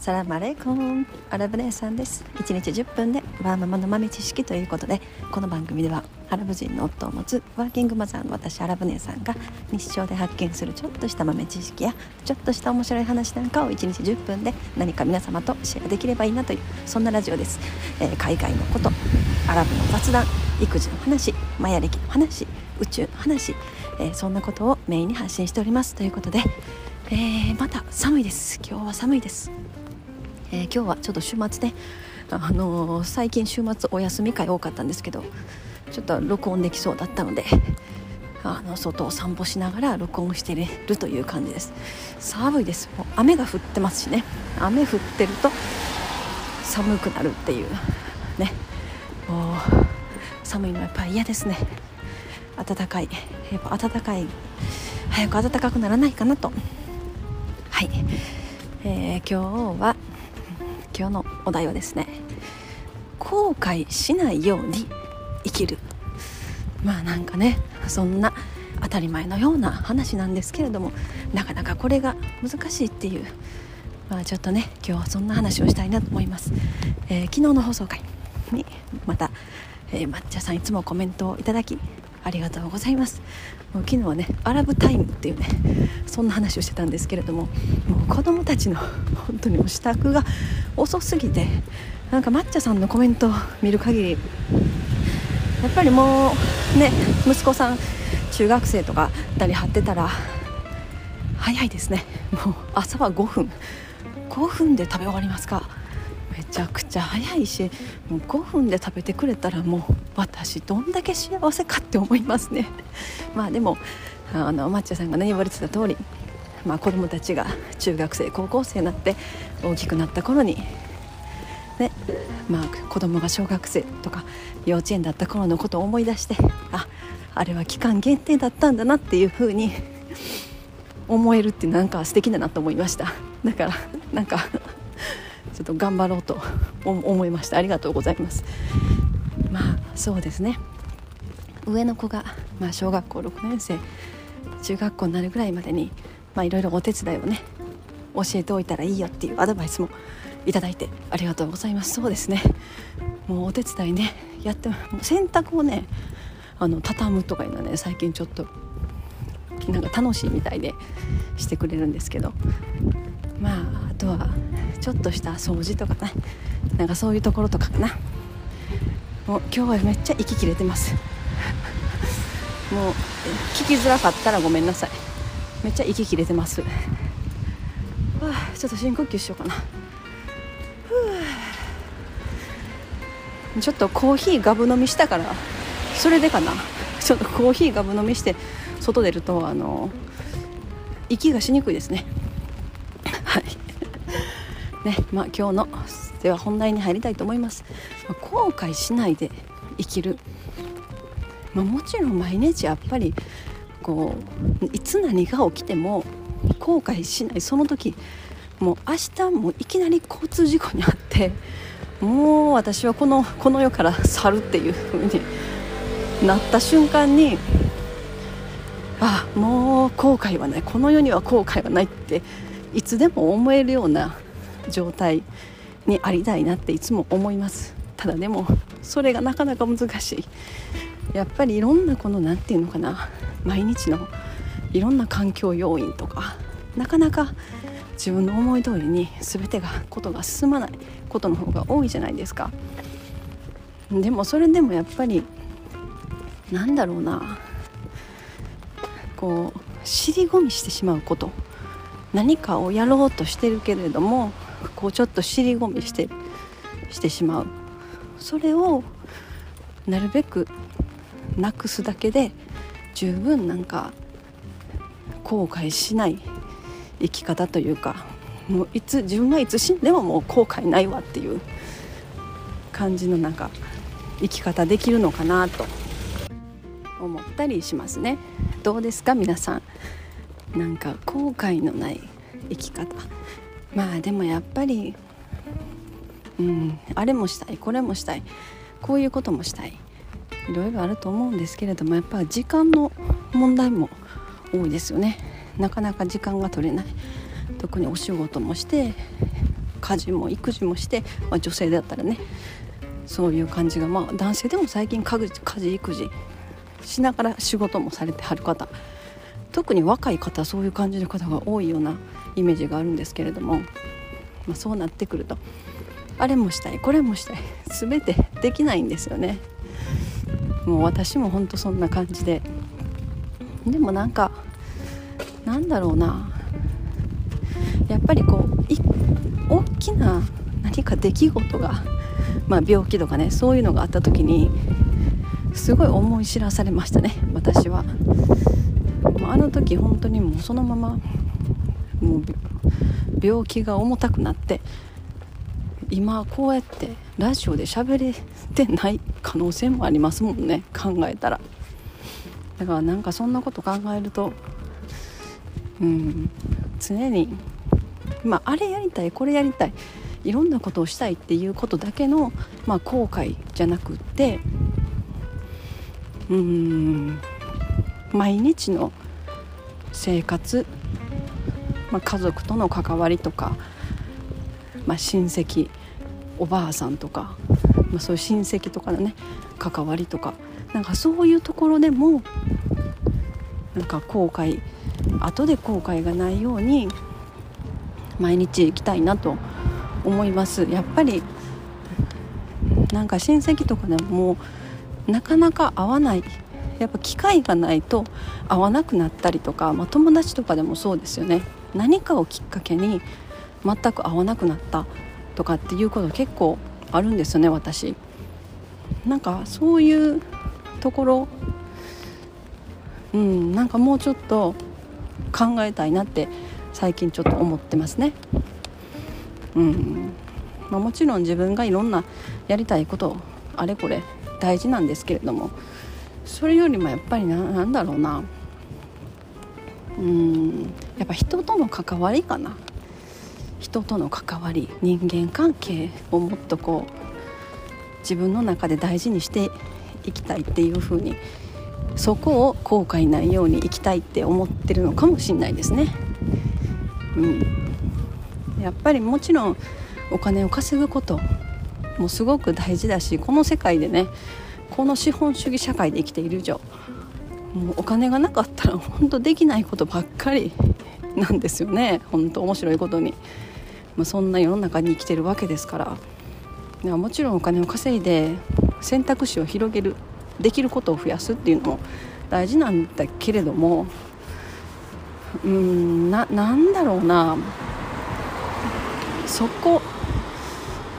サラマレコンアラブ姉さんです。1日10分でワーママの豆知識ということでこの番組ではアラブ人の夫を持つワーキングマザーの私アラブ姉さんが日常で発見するちょっとした豆知識やちょっとした面白い話なんかを1日10分で何か皆様とシェアできればいいなというそんなラジオです、えー、海外のことアラブの雑談育児の話マヤ歴の話宇宙の話、えー、そんなことをメインに発信しております。ということでえー、また寒いです。今日は寒いです。えー、今日はちょっと週末ね、あのー、最近週末お休み会多かったんですけどちょっと録音できそうだったのであの外を散歩しながら録音してるという感じです。寒いです。もう雨が降ってますしね。雨降ってると寒くなるっていう。ね。もう寒いのやっぱり嫌ですね。暖かい。やっぱ暖かい。早く暖かくならないかなと。はい、えー、今日は今日のお題はですね後悔しないように生きる。まあなんかねそんな当たり前のような話なんですけれどもなかなかこれが難しいっていうまあちょっとね今日はそんな話をしたいなと思います、えー、昨日の放送回にまた、えー、抹茶さんいつもコメントをいただきありがとうございます。もう昨日はねアラブタイムっていうねそんな話をしてたんですけれどももう子供たちの本当にもう支度が遅すぎてなんか抹茶さんのコメントを見る限りやっぱりもうね息子さん中学生とかたり張ってたら早いですね。もう朝は5分。5分で食べ終わりますか。ちゃくちゃ早いしもう5分で食べてくれたらもう私どんだけ幸せかって思いますね。まあでもあの抹茶さんがね言われてた通りまあ子供たちが中学生高校生になって大きくなった頃にねまあ子供が小学生とか幼稚園だった頃のことを思い出してああれは期間限定だったんだなっていう風に 思えるってなんか素敵だなと思いました。だからなんかと頑張ろうと思いました。ありがとうございます。まあそうですね。上の子が、まあ、小学校6年生中学校になるぐらいまでにいろいろお手伝いをね教えておいたらいいよっていうアドバイスもいただいてありがとうございます。そうですね。もうお手伝いねやっても洗濯をねあの畳むとかいうのはね最近ちょっとなんか楽しいみたいでしてくれるんですけど。まああとはちょっとした掃除とかね。なんかそういうところとかかな。もう今日はめっちゃ息切れてます。もう聞きづらかったらごめんなさい。めっちゃ息切れてます。わあちょっと深呼吸しようかな。ちょっとコーヒーガブ飲みしたからそれでかな。ちょっとコーヒーガブ飲みして外出るとあの息がしにくいですね。はい。ねまあ、今日のでは本題に入りたいと思います、まあ、後悔しないで生きる、まあ、もちろん毎日やっぱりこういつ何が起きても後悔しないその時。もう明日もいきなり交通事故に遭ってもう私はこのこの世から去るっていう風になった瞬間にあもう後悔はない。この世には後悔はないっていつでも思えるような状態にありたいなっていつも思います。ただでもそれがなかなか難しい。やっぱりいろんなこの何て言うのかな。毎日のいろんな環境要因とかなかなか自分の思い通りに全てがことが進まないことの方が多いじゃないですか。でもそれでもやっぱりなんだろうな。こう尻込みしてしまうこと。何かをやろうとしてるけれどもこうちょっと尻込みしてしてしまう。それをなるべくなくすだけで十分なんか後悔しない生き方というかもういつ自分はいつ死んでももう後悔ないわっていう感じのなんか生き方できるのかなと思ったりしますね。どうですか？皆さん。なんか後悔のない生き方。まあでもやっぱりうんあれもしたいこれもしたいこういうこともしたいいろいろあると思うんですけれどもやっぱ時間の問題も多いですよね。なかなか時間が取れない。特にお仕事もして家事も育児もして、まあ、女性だったらねそういう感じがまあ男性でも最近家事家事育児しながら仕事もされてはる方特に若い方そういう感じの方が多いようなイメージがあるんですけれども、まあ、そうなってくるとあれもしたいこれもしたい 全てできないんですよね。もう私も本当そんな感じで。でもなんかなんだろうな。やっぱりこう大きな何か出来事が、まあ、病気とかねそういうのがあった時にすごい思い知らされましたね私は。あの時本当にもうそのままもう病気が重たくなって今こうやってラジオで喋れてない可能性もありますもんね考えたら。だからなんかそんなこと考えるとうん常にまああれやりたいこれやりたいいろんなことをしたいっていうことだけの、まあ、後悔じゃなくってうん毎日の生活、まあ、家族との関わりとか、まあ、親戚おばあさんとか、まあ、そういう親戚とかのね関わりとかなんかそういうところでもなんか後悔後で後悔がないように毎日行きたいなと思います。やっぱりなんか親戚とかでもなかなか会わないやっぱ機会がないと会わなくなったりとか、まあ、友達とかでもそうですよね。何かをきっかけに全く会わなくなったとかっていうこと結構あるんですよね私。なんかそういうところうんなんかもうちょっと考えたいなって最近ちょっと思ってますね。うん。まあ、もちろん自分がいろんなやりたいことあれこれ大事なんですけれどもそれよりもやっぱりななんだろうな。うんやっぱ人との関わりかな。人との関わり人間関係をもっとこう自分の中で大事にしていきたいっていうふうにそこを後悔ないように生きたいって思ってるのかもしれないですね。うん、やっぱりもちろんお金を稼ぐこともすごく大事だしこの世界でねこの資本主義社会で生きている以上もうお金がなかったら本当できないことばっかり なんですよね。本当面白いことに、まあ、そんな世の中に生きてるわけですから。でもちろんお金を稼いで選択肢を広げるできることを増やすっていうのも大事なんだけれどもうんななんだろうな。そこ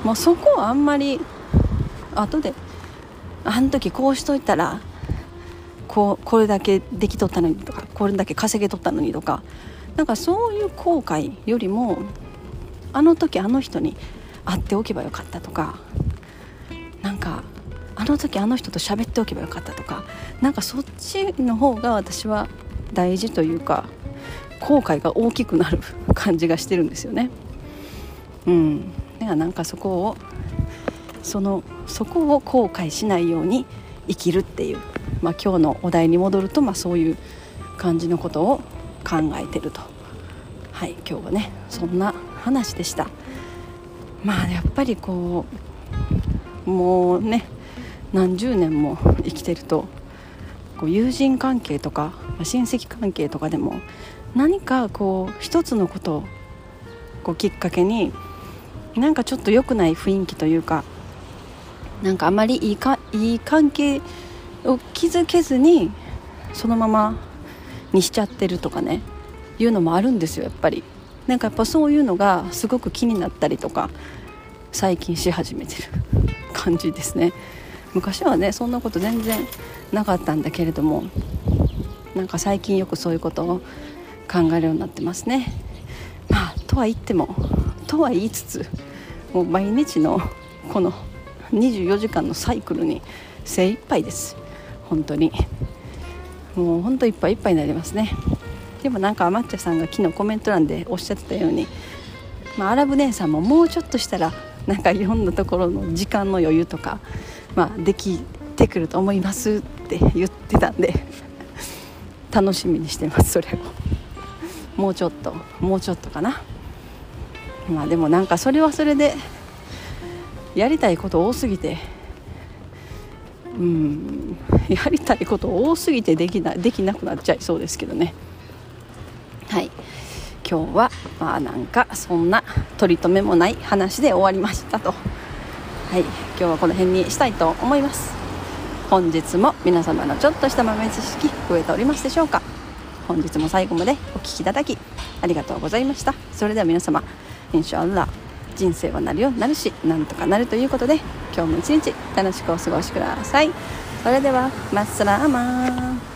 もうそこはあんまり後であん時こうしといたらこうこれだけできとったのにとかこれだけ稼げとったのにとかなんかそういう後悔よりもあの時あの人に会っておけばよかったとかなんかあの時あの人と喋っておけばよかったとかなんかそっちの方が私は大事というか後悔が大きくなる感じがしてるんですよね。うん、だからなんかそこをそのそこを後悔しないように生きるっていうまあ、今日のお題に戻ると、まあ、そういう感じのことを考えてると。はい今日はねそんな話でした。まあやっぱりこうもうね何十年も生きてるとこう友人関係とか、親戚関係とかでも何かこう一つのことをこうきっかけになんかちょっと良くない雰囲気というかなんかあまりいいかいい関係を気づけずにそのままにしちゃってるとかねいうのもあるんですよやっぱり。なんかやっぱそういうのがすごく気になったりとか最近し始めてる感じですね。昔はねそんなこと全然なかったんだけれどもなんか最近よくそういうことを考えるようになってますね。まあとは言ってもとは言いつつもう毎日のこの24時間のサイクルに精一杯です。本当に。もう本当いっぱいいっぱいになりますね。でもなんかアマッチャさんが昨日コメント欄でおっしゃってたように、まあ、アラブ姉さんももうちょっとしたらなんかいろんなところの時間の余裕とか、まあ、できてくると思いますって言ってたんで楽しみにしてますそれを。もうちょっともうちょっとかな。まあでもなんかそれはそれでやりたいこと多すぎて。うん。やりたいこと多すぎてできなできなくなっちゃいそうですけどね。はい。今日はまあなんかそんな取り留めもない話で終わりましたと。はい。今日はこの辺にしたいと思います。本日も皆様のちょっとした豆知識増えておりますでしょうか。本日も最後までお聴きいただきありがとうございました。それでは皆様インシャアラ人生はなるようになるしなんとかなるということで今日も一日楽しくお過ごしください。それではマッサラーマン。